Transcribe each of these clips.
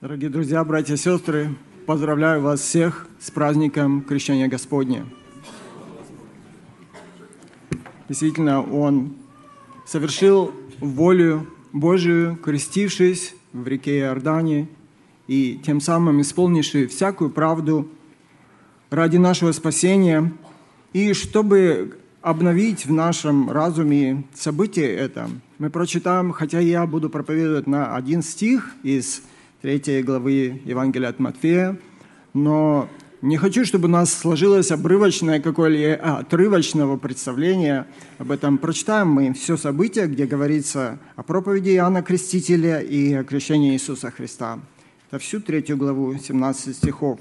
Дорогие друзья, братья и сестры, поздравляю вас всех с праздником Крещения Господня. Действительно, Он совершил волю Божию, крестившись в реке Иордане и тем самым исполнивший всякую правду ради нашего спасения, и чтобы обновить в нашем разуме событие это, мы прочитаем, хотя я буду проповедовать на один стих из 3 главы Евангелия от Матфея, но не хочу, чтобы у нас сложилось обрывочное какое-либо а, отрывочного представления об этом. Прочитаем мы все события, где говорится о проповеди Иоанна Крестителя и о крещении Иисуса Христа. Это всю третью главу, 17 стихов.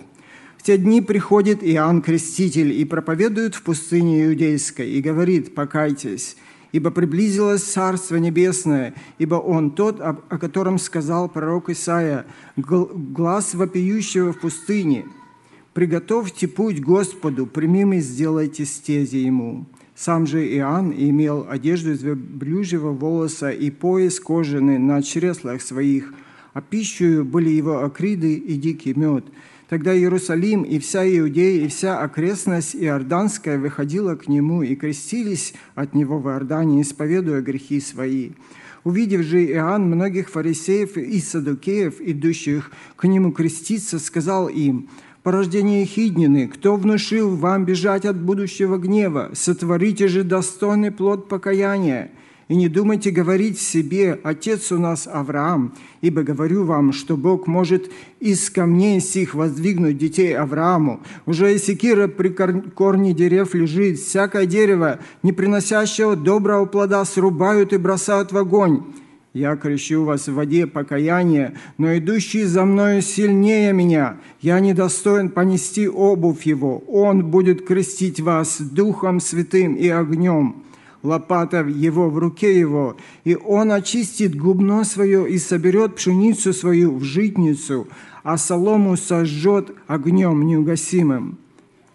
В те дни приходит Иоанн Креститель и проповедует в пустыне Иудейской и говорит, покайтесь, ибо приблизилось Царство Небесное, ибо Он тот, о котором сказал пророк Исаия, глаз вопиющего в пустыне, «Приготовьте путь Господу, примим сделайте стези Ему». Сам же Иоанн имел одежду из верблюжьего волоса и пояс кожаный на чреслах своих, а пищей были его акриды и дикий мед – Тогда Иерусалим и вся Иудея, и вся окрестность Иорданская выходила к нему и крестились от него в Иордане, исповедуя грехи свои. Увидев же Иоанн многих фарисеев и садукеев, идущих к нему креститься, сказал им, порождение Хиднины, кто внушил вам бежать от будущего гнева? Сотворите же достойный плод покаяния. И не думайте говорить себе, «Отец у нас Авраам», ибо говорю вам, что Бог может из камней сих воздвигнуть детей Аврааму. Уже и секира при корне дерев лежит, всякое дерево, не приносящего доброго плода, срубают и бросают в огонь. Я крещу вас в воде покаяния, но идущий за мною сильнее меня. Я недостоин понести обувь его. Он будет крестить вас Духом Святым и огнем лопата его в руке его, и он очистит губно свое и соберет пшеницу свою в житницу, а солому сожжет огнем неугасимым.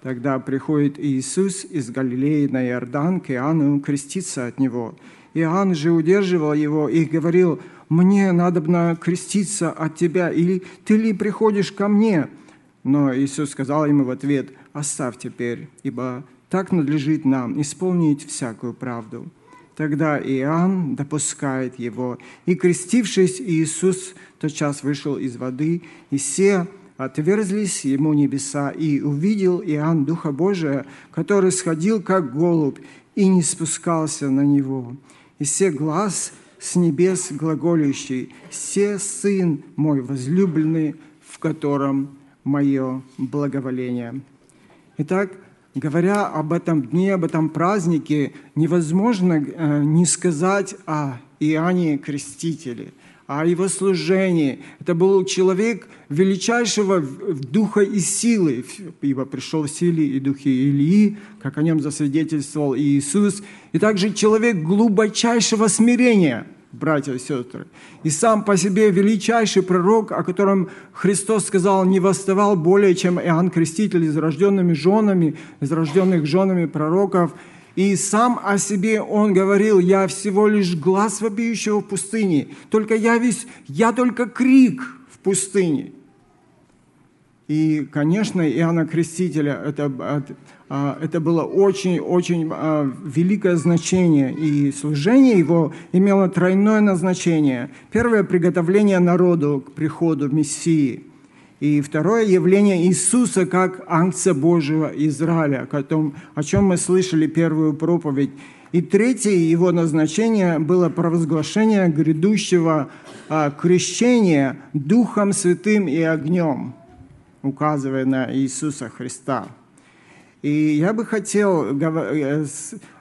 Тогда приходит Иисус из Галилеи на Иордан к Иоанну креститься от него. Иоанн же удерживал его и говорил, «Мне надо креститься от тебя, или ты ли приходишь ко мне?» Но Иисус сказал ему в ответ, «Оставь теперь, ибо так надлежит нам исполнить всякую правду. Тогда Иоанн допускает его. И, крестившись, Иисус тотчас вышел из воды, и все отверзлись ему небеса, и увидел Иоанн Духа Божия, который сходил, как голубь, и не спускался на него. И все глаз с небес глаголющий, «Все Сын мой возлюбленный, в котором мое благоволение». Итак, говоря об этом дне, об этом празднике, невозможно э, не сказать о Иоанне Крестителе, о его служении. Это был человек величайшего духа и силы, ибо пришел в силе и духе Илии, как о нем засвидетельствовал Иисус, и также человек глубочайшего смирения – братья и сестры. И сам по себе величайший пророк, о котором Христос сказал, не восставал более, чем Иоанн Креститель из рожденными женами, из рожденных женами пророков. И сам о себе он говорил, я всего лишь глаз вопиющего в пустыне, только я весь, я только крик в пустыне. И, конечно, Иоанна Крестителя это, это было очень-очень а, великое значение, и служение его имело тройное назначение. Первое – приготовление народу к приходу Мессии. И второе – явление Иисуса как Ангца Божьего Израиля, о, том, о чем мы слышали первую проповедь. И третье его назначение было провозглашение грядущего а, крещения Духом Святым и огнем, указывая на Иисуса Христа – и я бы хотел э,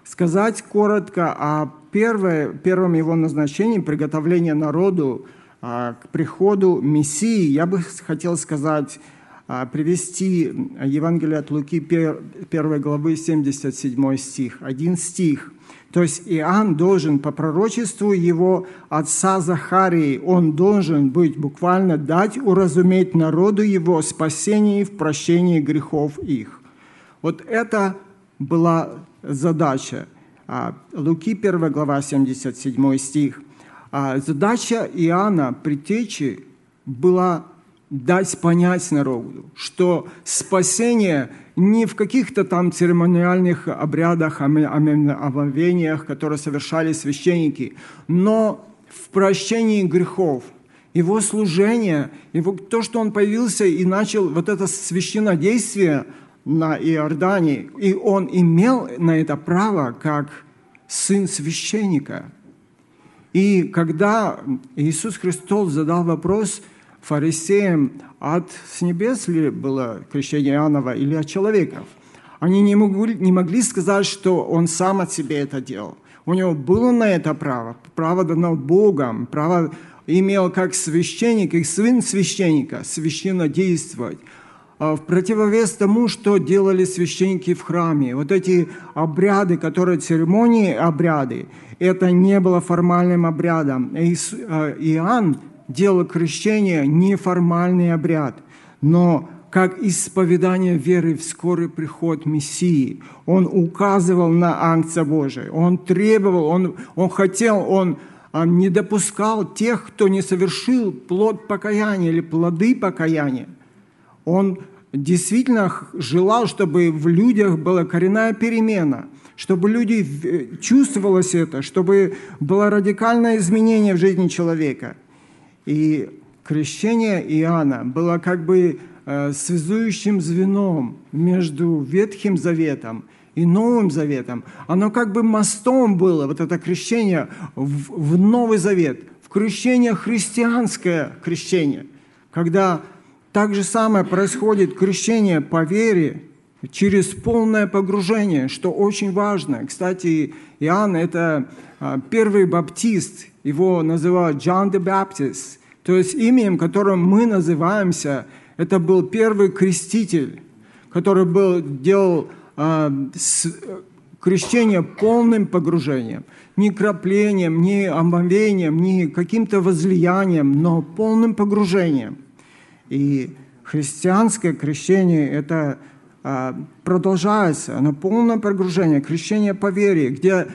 сказать коротко о первое, первом его назначении приготовления народу а, к приходу Мессии. Я бы хотел сказать, а, привести Евангелие от Луки 1 главы 77 стих, один стих. То есть Иоанн должен по пророчеству его отца Захарии, он должен быть буквально дать уразуметь народу его спасение в прощении грехов их. Вот это была задача. А, Луки 1 глава 77 стих. А, задача Иоанна Предтечи была дать понять народу, что спасение не в каких-то там церемониальных обрядах, омовениях, которые совершали священники, но в прощении грехов, его служение, его, то, что он появился и начал вот это священнодействие на Иордане, и он имел на это право как сын священника. И когда Иисус Христос задал вопрос фарисеям, от с небес ли было крещение Иоаннова или от человеков, они не могли, не могли сказать, что он сам от себя это делал. У него было на это право, право дано Богом, право имел как священник и сын священника священно действовать. А в противовес тому, что делали священники в храме. Вот эти обряды, которые церемонии обряды, это не было формальным обрядом. А, Иоанн делал крещение неформальный обряд, но как исповедание веры в скорый приход Мессии. Он указывал на акция Божия, он требовал, он, он хотел, он, он не допускал тех, кто не совершил плод покаяния или плоды покаяния. Он действительно желал, чтобы в людях была коренная перемена, чтобы люди э, чувствовалось это, чтобы было радикальное изменение в жизни человека. И крещение Иоанна было как бы Э, связующим звеном между Ветхим Заветом и Новым Заветом. Оно как бы мостом было, вот это крещение, в, в Новый Завет, в крещение христианское крещение, когда так же самое происходит крещение по вере, через полное погружение, что очень важно. Кстати, Иоанн – это а, первый баптист, его называют John the Baptist, то есть именем, которым мы называемся – это был первый креститель, который был, делал а, с, крещение полным погружением, не краплением, не омовением, не каким-то возлиянием, но полным погружением. И христианское крещение – это а, продолжается, оно полное погружение, крещение по вере, где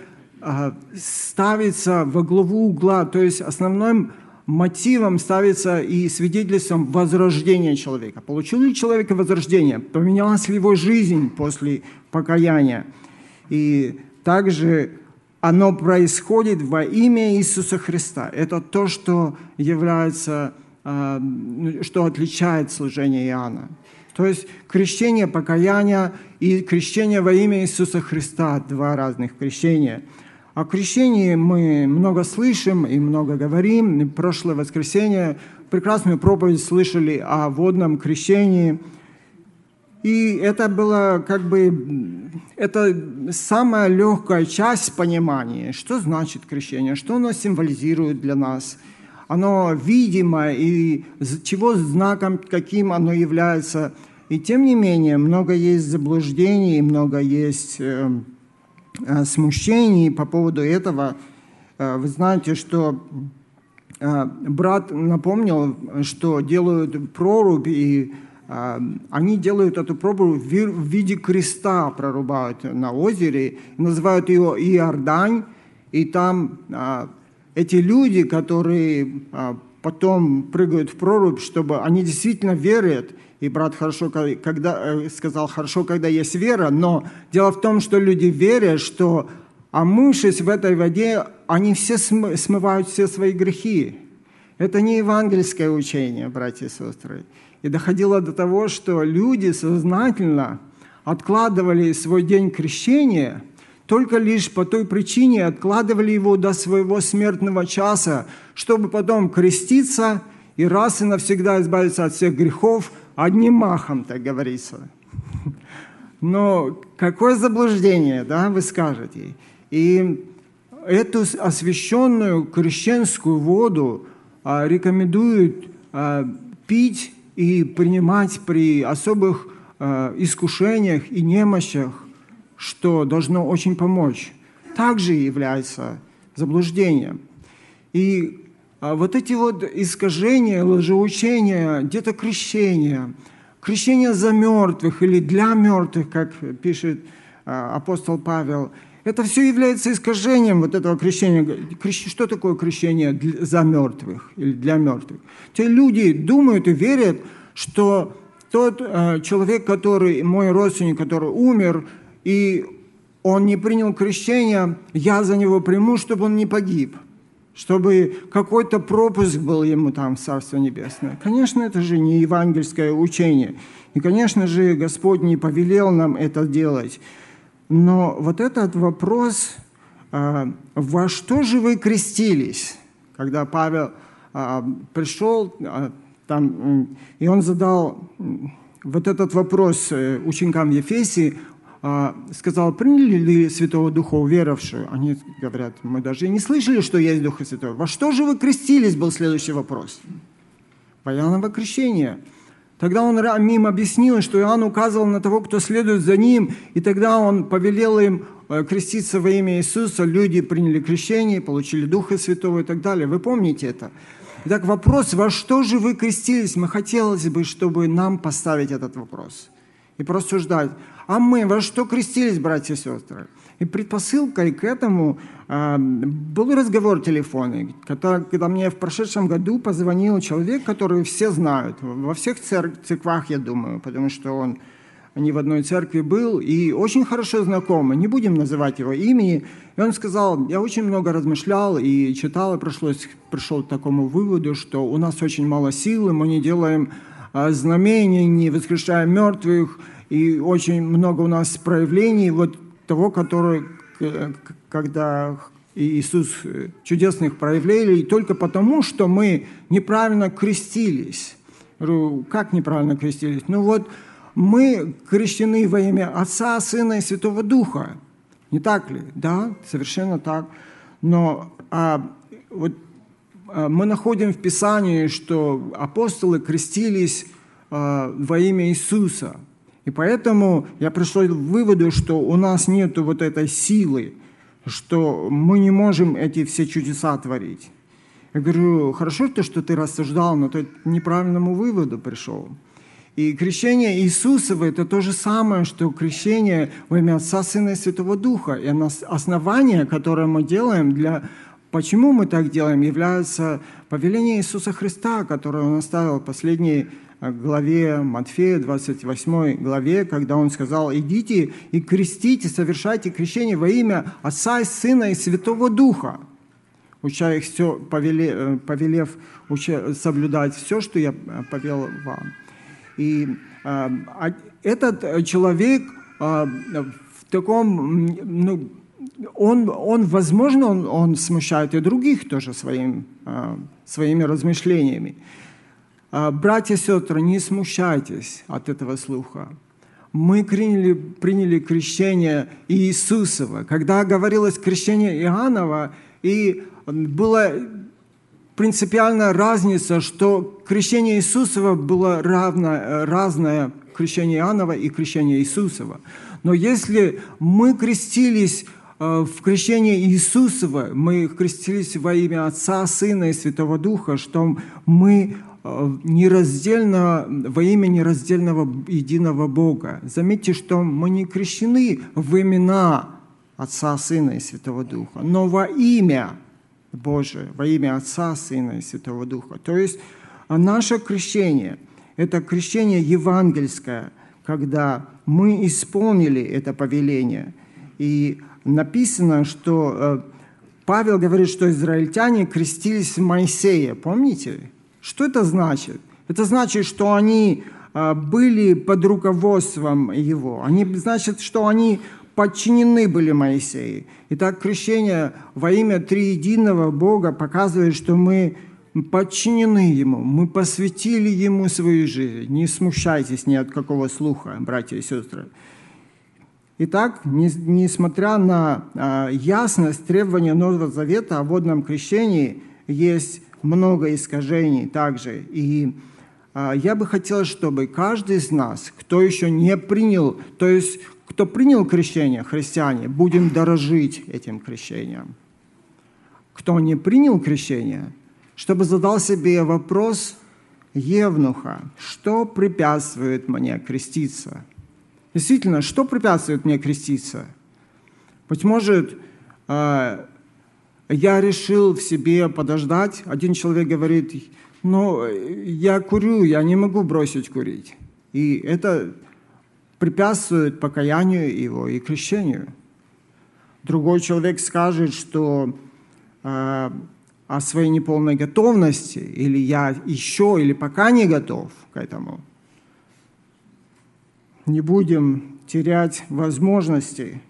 а, ставится во главу угла, то есть основным мотивом ставится и свидетельством возрождения человека. Получил ли человек возрождение? Поменялась ли его жизнь после покаяния? И также оно происходит во имя Иисуса Христа. Это то, что является, что отличает служение Иоанна. То есть крещение покаяния и крещение во имя Иисуса Христа – два разных крещения – о крещении мы много слышим и много говорим. Прошлое воскресенье прекрасную проповедь слышали о водном крещении. И это было как бы, это самая легкая часть понимания, что значит крещение, что оно символизирует для нас. Оно видимо и чего знаком, каким оно является. И тем не менее, много есть заблуждений, много есть эм, Э, смущений по поводу этого. Э, вы знаете, что э, брат напомнил, что делают прорубь, и они делают эту прорубь в виде креста, прорубают на озере, называют ее Иордань, и там эти люди, которые потом прыгают в прорубь, чтобы они действительно верят – и брат хорошо когда, э, сказал, хорошо, когда есть вера, но дело в том, что люди верят, что омывшись в этой воде, они все смывают все свои грехи. Это не евангельское учение, братья и сестры. И доходило до того, что люди сознательно откладывали свой день крещения только лишь по той причине, откладывали его до своего смертного часа, чтобы потом креститься и раз и навсегда избавиться от всех грехов – одним махом, так говорится. Но какое заблуждение, да, вы скажете. И эту освященную крещенскую воду а, рекомендуют а, пить и принимать при особых а, искушениях и немощах, что должно очень помочь. Также является заблуждением. И а вот эти вот искажения, лжеучения, где-то крещение, крещение за мертвых или для мертвых, как пишет а, апостол Павел, Это все является искажением вот этого крещения. Что такое крещение за мертвых или для мертвых? Те люди думают и верят, что тот э, человек, который, мой родственник, который умер, и он не принял крещение, я за него приму, чтобы он не погиб, чтобы какой-то пропуск был ему там в Царство Небесное. Конечно, это же не евангельское учение. И, конечно же, Господь не повелел нам это делать. Но вот этот вопрос, а, во что же вы крестились? Когда Павел а, пришел, а, там, и он задал вот этот вопрос э, ученикам Ефесии, сказал, приняли ли Святого Духа уверовавшие? Они говорят, мы даже и не слышали, что есть Дух Святой. Во что же вы крестились, был следующий вопрос. Во Иоанново крещение – Тогда он им объяснил, что Иоанн указывал на того, кто следует за ним, и тогда он повелел им э, креститься во имя Иисуса. Люди приняли крещение, получили Духа Святого и так далее. Вы помните это? Итак, вопрос, во что же вы крестились? Мы хотелось бы, чтобы нам поставить этот вопрос и просуждать. А мы во что крестились, братья и сестры? И предпосылкой к этому э, был разговор телефонный, который, когда мне в прошедшем году позвонил человек, который все знают, во всех церквах, я думаю, потому что он не в одной церкви был и очень хорошо знакомый, не будем называть его имени. И он сказал, я очень много размышлял и читал, и пришлось, пришел к такому выводу, что у нас очень мало силы, мы не делаем а, знамений, не воскрешаем мертвых, и очень много у нас проявлений. Вот того, который, э, когда Иисус э, чудесных проявлений, только потому, что мы неправильно крестились. Как неправильно крестились? Ну вот мы крещены во имя Отца, Сына и Святого Духа. Не так ли? Да, совершенно так. Но а, вот а, мы находим в Писании, что апостолы крестились а, во имя Иисуса – и поэтому я пришел к выводу, что у нас нет вот этой силы, что мы не можем эти все чудеса творить. Я говорю, хорошо то, что ты рассуждал, но ты к неправильному выводу пришел. И крещение Иисусова – это то же самое, что крещение во имя Отца, Сына и Святого Духа. И основание, которое мы делаем для Почему мы так делаем, является повеление Иисуса Христа, которое Он оставил последние главе Матфея, 28 главе, когда он сказал, идите и крестите, совершайте крещение во имя Отца и Сына и Святого Духа, уча их все, повелев, повелев уча, соблюдать все, что я повел вам. И э, этот человек э, в таком, ну, он, он возможно, он, он смущает и других тоже своим, э, своими размышлениями. А, братья и сестры, не смущайтесь от этого слуха. Мы приняли, приняли крещение Иисусова. Когда говорилось крещение Иоаннова, и была принципиальная разница, что крещение Иисусова было равно, разное крещение Иоаннова и крещение Иисусова. Но если мы крестились э, в крещении Иисусова, мы крестились во имя Отца, Сына и Святого Духа, что мы нераздельно, во имя нераздельного единого Бога. Заметьте, что мы не крещены в имена Отца, Сына и Святого Духа, но во имя Божие, во имя Отца, Сына и Святого Духа. То есть а наше крещение – это крещение евангельское, когда мы исполнили это повеление. И написано, что э, Павел говорит, что израильтяне крестились в Моисея. Помните? Что это значит? Это значит, что они а, были под руководством его. Они, значит, что они подчинены были Моисею. Итак, крещение во имя триединого Бога показывает, что мы подчинены Ему, мы посвятили Ему свою жизнь. Не смущайтесь ни от какого слуха, братья и сестры. Итак, несмотря на а, ясность требования Нового Завета о водном крещении, есть много искажений также. И а, я бы хотел, чтобы каждый из нас, кто еще не принял, то есть кто принял крещение, христиане, будем дорожить этим крещением. Кто не принял крещение, чтобы задал себе вопрос Евнуха, что препятствует мне креститься? Действительно, что препятствует мне креститься? Быть может, э, я решил в себе подождать. Один человек говорит, ну, я курю, я не могу бросить курить. И это препятствует покаянию его и крещению. Другой человек скажет, что э, о своей неполной готовности, или я еще, или пока не готов к этому. Не будем терять возможности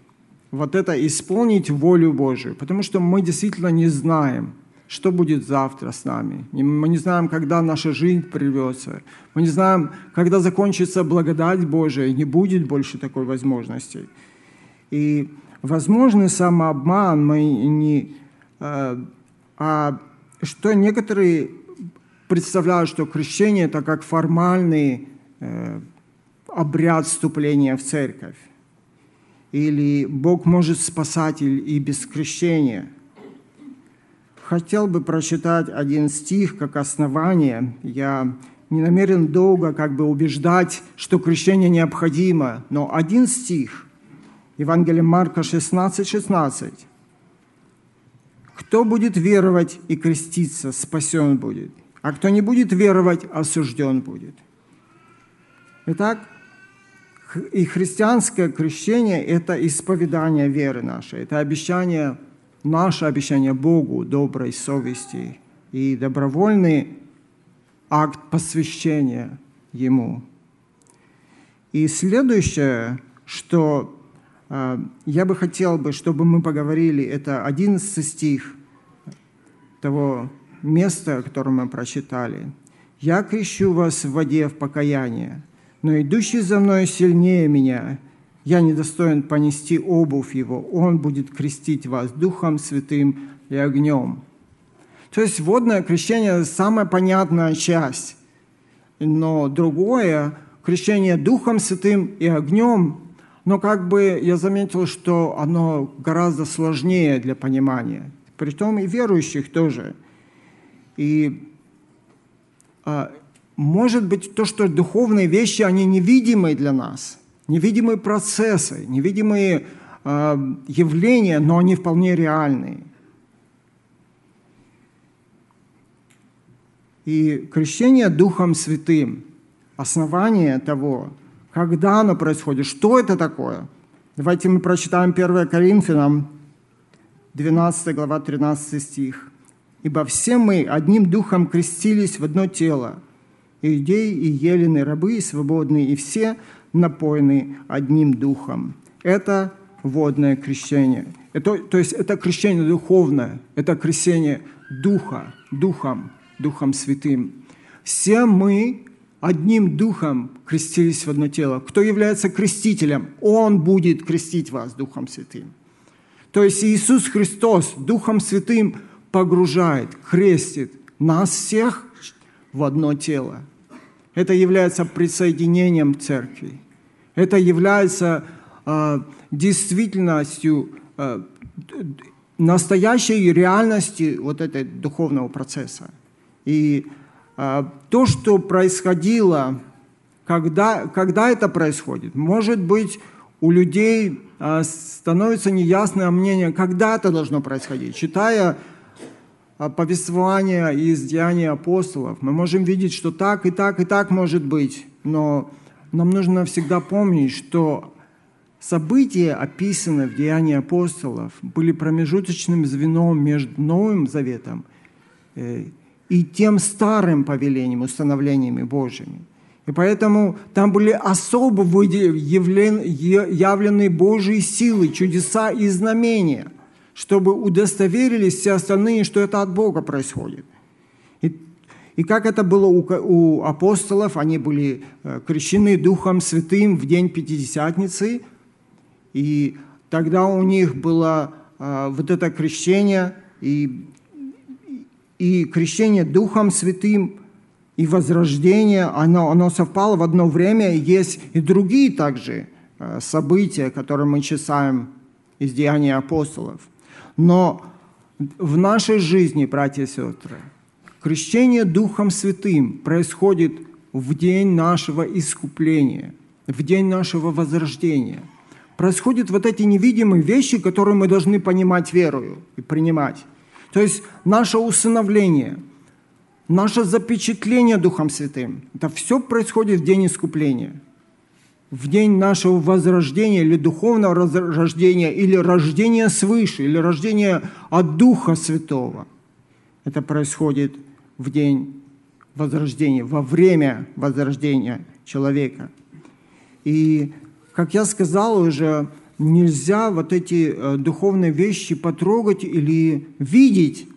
вот это исполнить волю Божию, потому что мы действительно не знаем, что будет завтра с нами. Мы не знаем, когда наша жизнь прервется. Мы не знаем, когда закончится благодать Божия, и не будет больше такой возможности. И возможный самообман, мы не, э, а что некоторые представляют, что крещение – это как формальный э, обряд вступления в церковь. Или Бог может спасать и без крещения – хотел бы прочитать один стих как основание. Я не намерен долго как бы убеждать, что крещение необходимо, но один стих, Евангелие Марка 16, 16. «Кто будет веровать и креститься, спасен будет, а кто не будет веровать, осужден будет». Итак, и христианское крещение – это исповедание веры нашей, это обещание наше обещание Богу доброй совести и добровольный акт посвящения Ему. И следующее, что э, я бы хотел бы, чтобы мы поговорили, это 11 стих того места, которое мы прочитали. «Я крещу вас в воде в покаяние, но идущий за мной сильнее меня, я недостоин понести обувь его, он будет крестить вас Духом Святым и огнем. То есть водное крещение – самая понятная часть. Но другое – крещение Духом Святым и огнем, но как бы я заметил, что оно гораздо сложнее для понимания. Притом и верующих тоже. И а, может быть то, что духовные вещи, они невидимы для нас – невидимые процессы, невидимые э, явления, но они вполне реальные. И крещение Духом Святым, основание того, когда оно происходит, что это такое. Давайте мы прочитаем 1 Коринфянам, 12 глава, 13 стих. «Ибо все мы одним духом крестились в одно тело, иудеи и елены, рабы и свободные, и все напоены одним духом. Это водное крещение. Это, то есть это крещение духовное, это крещение духа, духом, духом святым. Все мы одним духом крестились в одно тело. Кто является крестителем? Он будет крестить вас духом святым. То есть Иисус Христос духом святым погружает, крестит нас всех в одно тело. Это является присоединением церкви. Это является э, действительностью, э, настоящей реальности вот этого духовного процесса. И э, то, что происходило, когда, когда это происходит, может быть, у людей э, становится неясное мнение, когда это должно происходить. Читая повествования из Деяний апостолов, мы можем видеть, что так и так и так может быть, но нам нужно всегда помнить, что события, описанные в Деянии апостолов, были промежуточным звеном между Новым Заветом э, и тем старым повелением, установлениями Божьими. И поэтому там были особо явлены Божьи силы, чудеса и знамения, чтобы удостоверились все остальные, что это от Бога происходит. И как это было у, у апостолов, они были э, крещены Духом Святым в день Пятидесятницы, и тогда у них было э, вот это крещение, и, и крещение Духом Святым, и возрождение, оно, оно совпало в одно время. Есть и другие также э, события, которые мы читаем из Деяний апостолов. Но в нашей жизни, братья и сестры, Крещение Духом Святым происходит в день нашего искупления, в день нашего возрождения. происходят вот эти невидимые вещи, которые мы должны понимать верою и принимать. То есть наше усыновление, наше запечатление Духом Святым, это все происходит в день искупления, в день нашего возрождения или духовного рождения, или рождения свыше, или рождения от Духа Святого. Это происходит в день возрождения, во время возрождения человека. И, как я сказал уже, нельзя вот эти э, духовные вещи потрогать или видеть,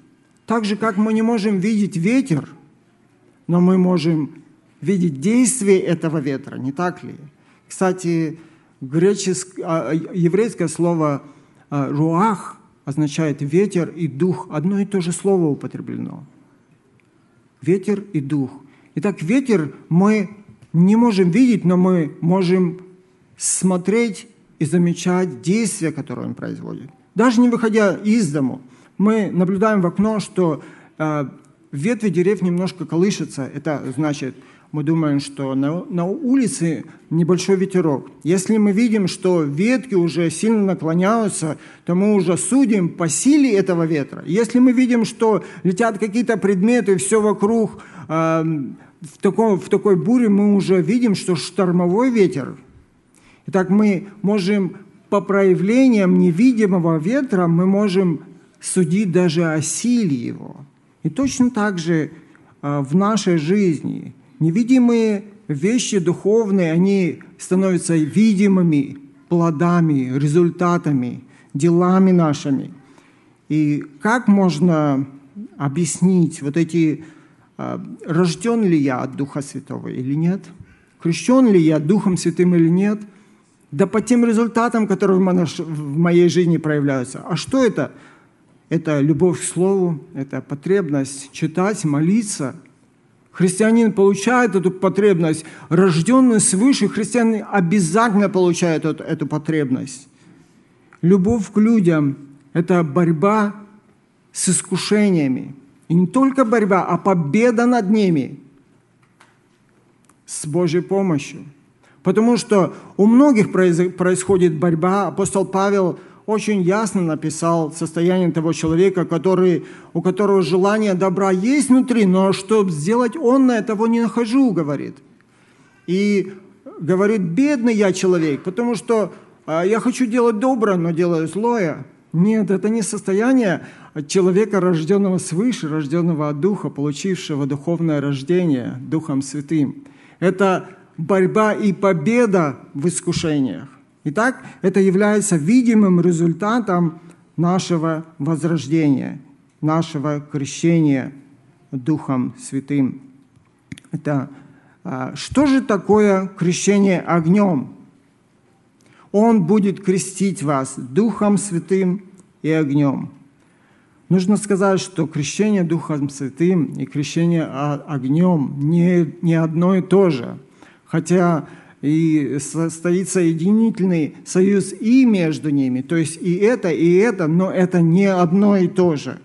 так же, как мы не можем видеть ветер, но мы можем видеть действие этого ветра, не так ли? Кстати, греческое, а, еврейское слово а, «руах» означает ветер и дух. Одно и то же слово употреблено – ветер и дух. Итак, ветер мы не можем видеть, но мы можем смотреть и замечать действия, которые он производит. Даже не выходя из дому, мы наблюдаем в окно, что э, ветви деревьев немножко колышутся. Это значит, мы думаем, что на, на улице небольшой ветерок. Если мы видим, что ветки уже сильно наклоняются, то мы уже судим по силе этого ветра. Если мы видим, что летят какие-то предметы, все вокруг э, в, таком, в такой буре, мы уже видим, что штормовой ветер. Итак, мы можем по проявлениям невидимого ветра, мы можем судить даже о силе его. И точно так же э, в нашей жизни – Невидимые вещи духовные, они становятся видимыми плодами, результатами, делами нашими. И как можно объяснить вот эти, а, рожден ли я от Духа Святого или нет, крещен ли я Духом Святым или нет, да по тем результатам, которые в моей жизни проявляются. А что это? Это любовь к Слову, это потребность читать, молиться – Христианин получает эту потребность. Рожденный свыше, христианин обязательно получает эту, эту потребность. Любовь к людям – это борьба с искушениями. И не только борьба, а победа над ними с Божьей помощью. Потому что у многих происходит борьба. Апостол Павел – очень ясно написал состояние того человека, который, у которого желание добра есть внутри, но чтобы сделать он на этого не нахожу, говорит. И говорит, бедный я человек, потому что а, я хочу делать доброе, но делаю злое. Нет, это не состояние человека, рожденного свыше, рожденного от Духа, получившего духовное рождение Духом Святым. Это борьба и победа в искушениях. Итак, это является видимым результатом нашего возрождения, нашего крещения Духом Святым. Это а, что же такое крещение огнем? Он будет крестить вас Духом Святым и огнем. Нужно сказать, что крещение Духом Святым и крещение огнем не, не одно и то же. Хотя и состоит соединительный союз и между ними. То есть и это, и это, но это не одно и то же.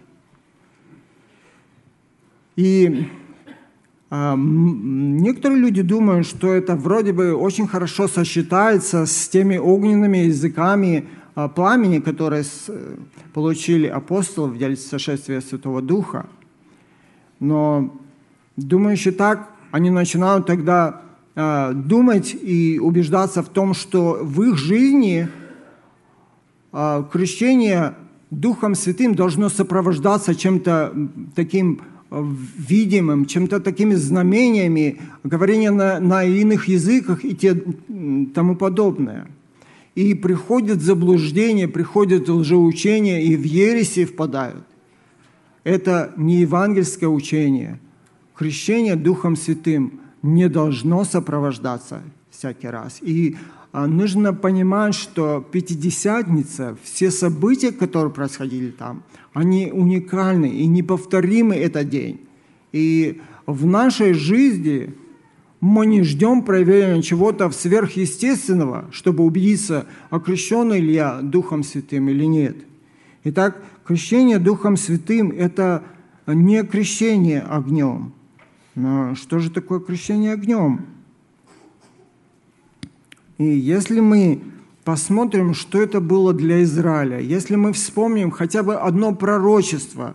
И а, некоторые люди думают, что это вроде бы очень хорошо сочетается с теми огненными языками а, пламени, которые с, получили апостолы в деле сошествия Святого Духа. Но думающие так, они начинают тогда Э, думать и убеждаться в том, что в их жизни э, крещение Духом Святым должно сопровождаться чем-то таким э, видимым, чем-то такими знамениями, говорение на, на иных языках и те, тому подобное. И приходит заблуждение, приходит лжеучение, и в ереси впадают. Это не евангельское учение. Крещение Духом Святым – не должно сопровождаться всякий раз. И а, нужно понимать, что Пятидесятница, все события, которые происходили там, они уникальны и неповторимы этот день. И в нашей жизни мы не ждем проявления чего-то сверхъестественного, чтобы убедиться, окрещенный ли я Духом Святым или нет. Итак, крещение Духом Святым – это не крещение огнем – но что же такое крещение огнем? И если мы посмотрим, что это было для Израиля. Если мы вспомним хотя бы одно пророчество,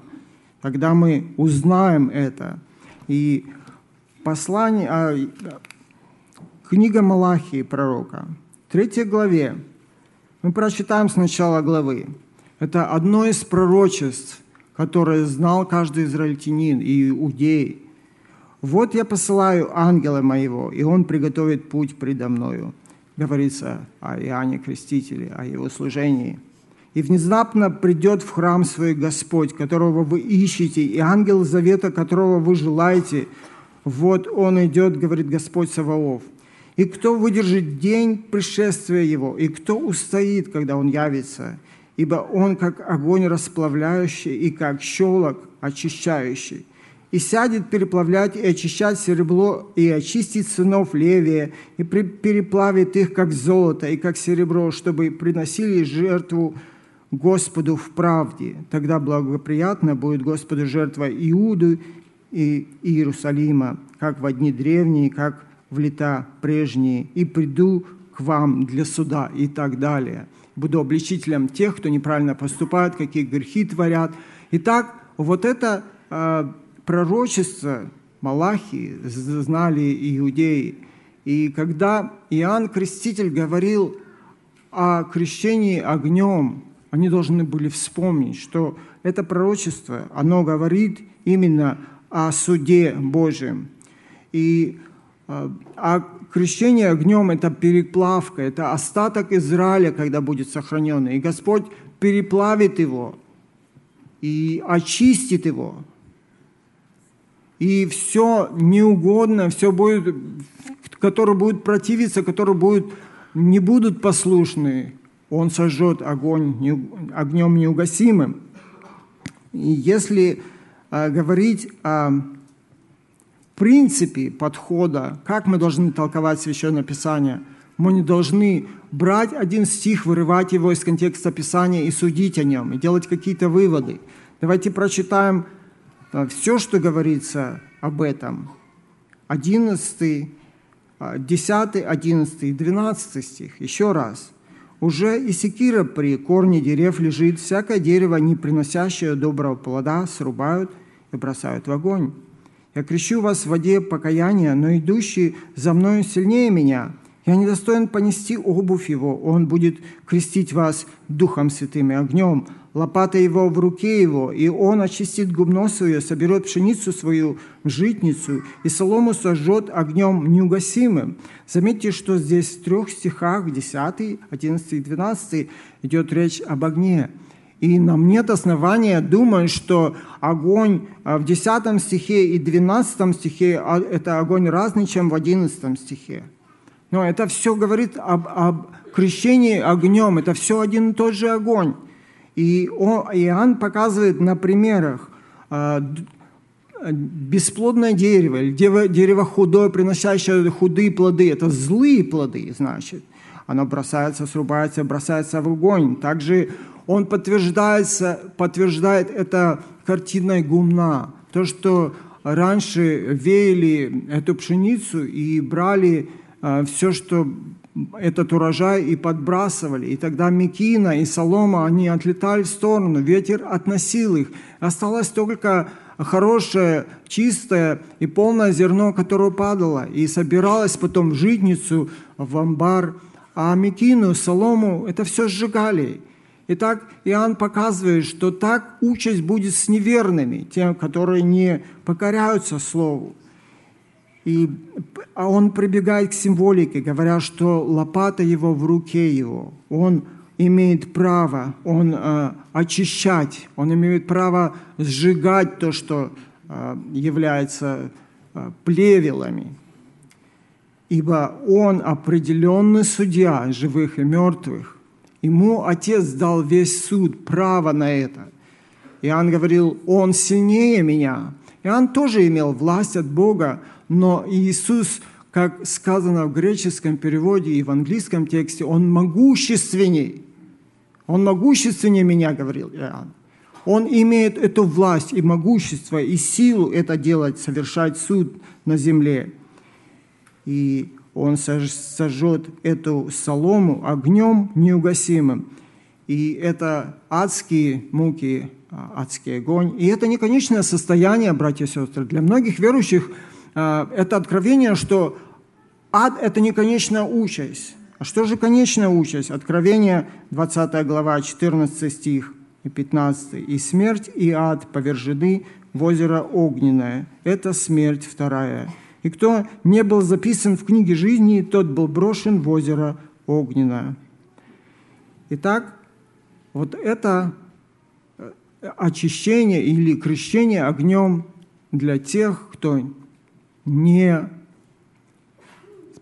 тогда мы узнаем это. И послание, а, книга Малахии пророка, третьей главе, мы прочитаем с начала главы. Это одно из пророчеств, которое знал каждый израильтянин и иудей. «Вот я посылаю ангела моего, и он приготовит путь предо мною говорится о Иоанне Крестителе, о его служении. «И внезапно придет в храм свой Господь, которого вы ищете, и ангел завета, которого вы желаете. Вот он идет, говорит Господь Саваоф. И кто выдержит день пришествия его, и кто устоит, когда он явится? Ибо он как огонь расплавляющий и как щелок очищающий и сядет переплавлять и очищать серебро, и очистить сынов Левия, и переплавит их, как золото и как серебро, чтобы приносили жертву Господу в правде. Тогда благоприятно будет Господу жертва Иуды и Иерусалима, как в дни древние, как в лета прежние, и приду к вам для суда и так далее. Буду обличителем тех, кто неправильно поступает, какие грехи творят. Итак, вот это а, пророчество Малахии знали иудеи. И когда Иоанн Креститель говорил о крещении огнем, они должны были вспомнить, что это пророчество, оно говорит именно о суде Божьем. И а, а крещение огнем – это переплавка, это остаток Израиля, когда будет сохранен. И Господь переплавит его и очистит его – и все неугодно, все будет, которые будут противиться, которые будут, не будут послушны, он сожжет огонь огнем неугасимым. И если э, говорить о принципе подхода, как мы должны толковать Священное Писание, мы не должны брать один стих, вырывать его из контекста Писания и судить о нем, и делать какие-то выводы. Давайте прочитаем все, что говорится об этом, 11, 10, 11, 12 стих, еще раз. «Уже и секира при корне дерев лежит, всякое дерево, не приносящее доброго плода, срубают и бросают в огонь. Я крещу вас в воде покаяния, но идущий за мною сильнее меня. Я недостоин понести обувь его, он будет крестить вас Духом Святым и огнем, лопата его в руке его, и он очистит губно свое, соберет пшеницу свою в житницу, и солому сожжет огнем неугасимым. Заметьте, что здесь в трех стихах, 10, 11 и 12, идет речь об огне. И нам нет основания думать, что огонь а, в 10 стихе и 12 стихе а, – это огонь разный, чем в 11 стихе. Но это все говорит об, об крещении огнем, это все один и тот же огонь. И Иоанн показывает на примерах а, бесплодное дерево, или дерево худое, приносящее худые плоды, это злые плоды, значит. Оно бросается, срубается, бросается в огонь. Также он подтверждается, подтверждает это картиной гумна. То, что раньше веяли эту пшеницу и брали все, что этот урожай и подбрасывали. И тогда Микина и Солома, они отлетали в сторону, ветер относил их. Осталось только хорошее, чистое и полное зерно, которое падало, и собиралось потом в житницу, в амбар. А Микину, Солому, это все сжигали. Итак, Иоанн показывает, что так участь будет с неверными, тем, которые не покоряются Слову. И а он прибегает к символике, говоря, что лопата его в руке его. Он имеет право он, э, очищать, он имеет право сжигать то, что э, является э, плевелами. Ибо он определенный судья живых и мертвых. Ему Отец дал весь суд, право на это. Иоанн говорил, он сильнее меня. Иоанн тоже имел власть от Бога, но Иисус, как сказано в греческом переводе и в английском тексте, Он могущественней. Он могущественнее меня, говорил Иоанн. Он имеет эту власть и могущество, и силу это делать, совершать суд на земле. И он сожжет эту солому огнем неугасимым. И это адские муки, а, адский огонь. И это не конечное состояние, братья и сестры. Для многих верующих а, это откровение, что ад – это не конечная участь. А что же конечная участь? Откровение, 20 глава, 14 стих и 15. «И смерть, и ад повержены в озеро огненное». Это смерть вторая. И кто не был записан в книге жизни, тот был брошен в озеро огненное. Итак, вот это э, очищение или крещение огнем для тех, кто не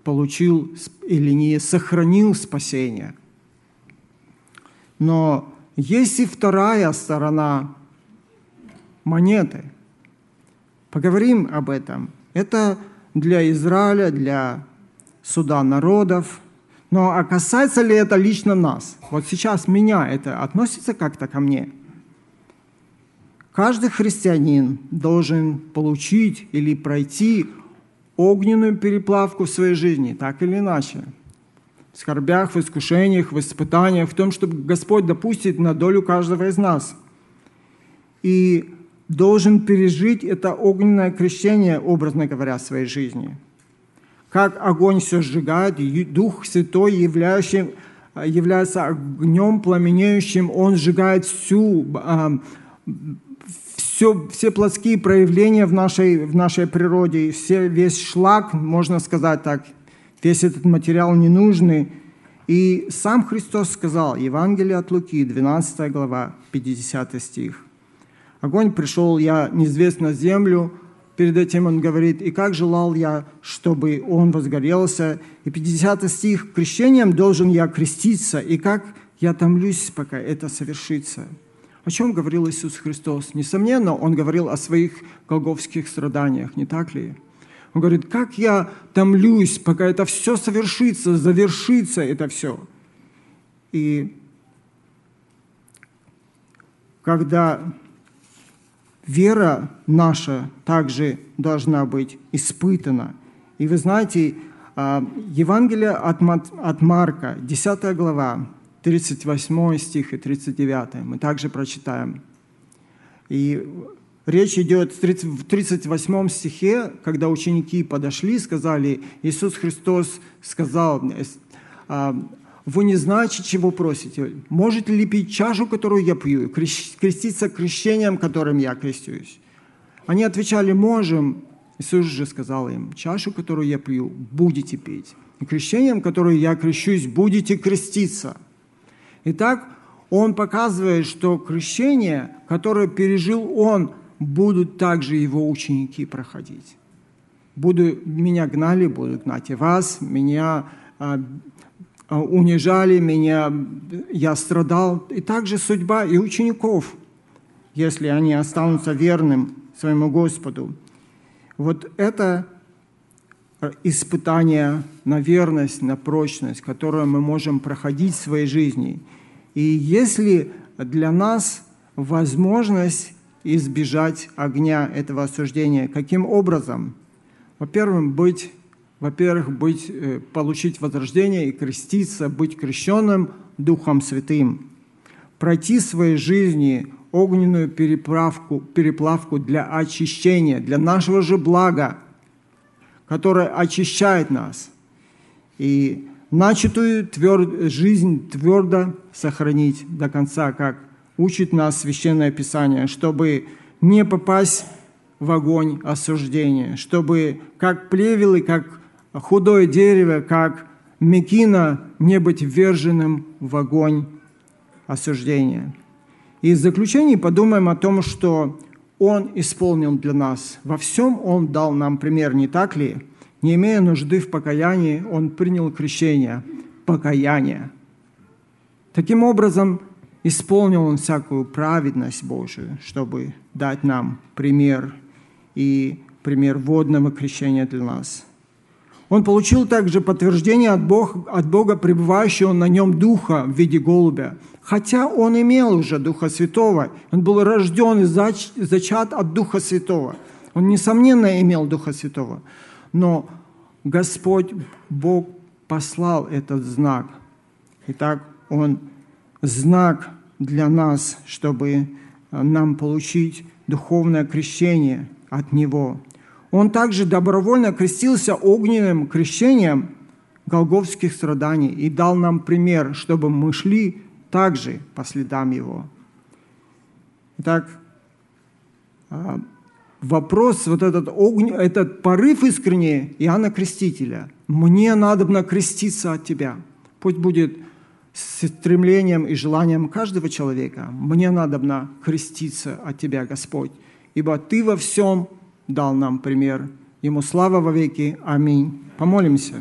получил или не сохранил спасение. Но есть и вторая сторона монеты. Поговорим об этом. Это для Израиля, для суда народов. Но а касается ли это лично нас? Вот сейчас меня это относится как-то ко мне? Каждый христианин должен получить или пройти огненную переплавку в своей жизни, так или иначе. В скорбях, в искушениях, в испытаниях, в том, чтобы Господь допустит на долю каждого из нас. И должен пережить это огненное крещение, образно говоря, в своей жизни. Как огонь все сжигает, и Дух Святой, являющий, является огнем пламенеющим, Он сжигает всю, а, все, все плотские проявления в нашей, в нашей природе, все, весь шлак, можно сказать так, весь этот материал ненужный. И сам Христос сказал, Евангелие от Луки, 12 глава, 50 стих. Огонь пришел, я неизвестно землю, перед этим он говорит, и как желал я, чтобы он возгорелся. И 50 стих, крещением должен я креститься, и как я томлюсь, пока это совершится. О чем говорил Иисус Христос? Несомненно, Он говорил о своих голговских страданиях, не так ли? Он говорит, как я томлюсь, пока это все совершится, завершится это все. И когда вера наша также должна быть испытана. И вы знаете, а, Евангелие от Марка, 10 глава, 38 стих и 39 мы также прочитаем. И речь идет в 38 стихе, когда ученики подошли, сказали, Иисус Христос сказал, «А, вы не знаете, чего просите. Можете ли пить чашу, которую я пью, креститься крещением, которым я крестюсь? Они отвечали, можем. Иисус же сказал им, чашу, которую я пью, будете пить. И крещением, которое я крещусь, будете креститься – Итак, он показывает, что крещение, которое пережил он, будут также его ученики проходить. Буду, меня гнали, будут гнать и вас, меня а, унижали, меня, я страдал. И также судьба и учеников, если они останутся верным своему Господу. Вот это испытание на верность, на прочность, которое мы можем проходить в своей жизни – и если для нас возможность избежать огня этого осуждения, каким образом? Во-первых, быть, во-первых, быть, э, получить возрождение и креститься, быть крещенным Духом Святым, пройти в своей жизни огненную переправку, переплавку для очищения, для нашего же блага, которое очищает нас. И начатую твер... жизнь твердо сохранить до конца, как учит нас Священное Писание, чтобы не попасть в огонь осуждения, чтобы как плевелы, как худое дерево, как мекина не быть вверженным в огонь осуждения. И в заключении подумаем о том, что Он исполнил для нас. Во всем Он дал нам пример, не так ли? Не имея нужды в покаянии, он принял крещение, покаяние. Таким образом, исполнил он всякую праведность Божию, чтобы дать нам пример и пример водного крещения для нас. Он получил также подтверждение от Бога, от Бога пребывающего на нем Духа в виде голубя. Хотя он имел уже Духа Святого, он был рожден и зачат от Духа Святого. Он, несомненно, имел Духа Святого. Но Господь Бог послал этот знак. Итак, Он знак для нас, чтобы нам получить духовное крещение от Него. Он также добровольно крестился огненным крещением голговских страданий и дал нам пример, чтобы мы шли также по следам Его. Итак, а, вопрос, вот этот, огонь, этот порыв искренний Иоанна Крестителя. «Мне надо креститься от Тебя». Пусть будет с стремлением и желанием каждого человека. Мне надо креститься от Тебя, Господь, ибо Ты во всем дал нам пример. Ему слава во веки. Аминь. Помолимся.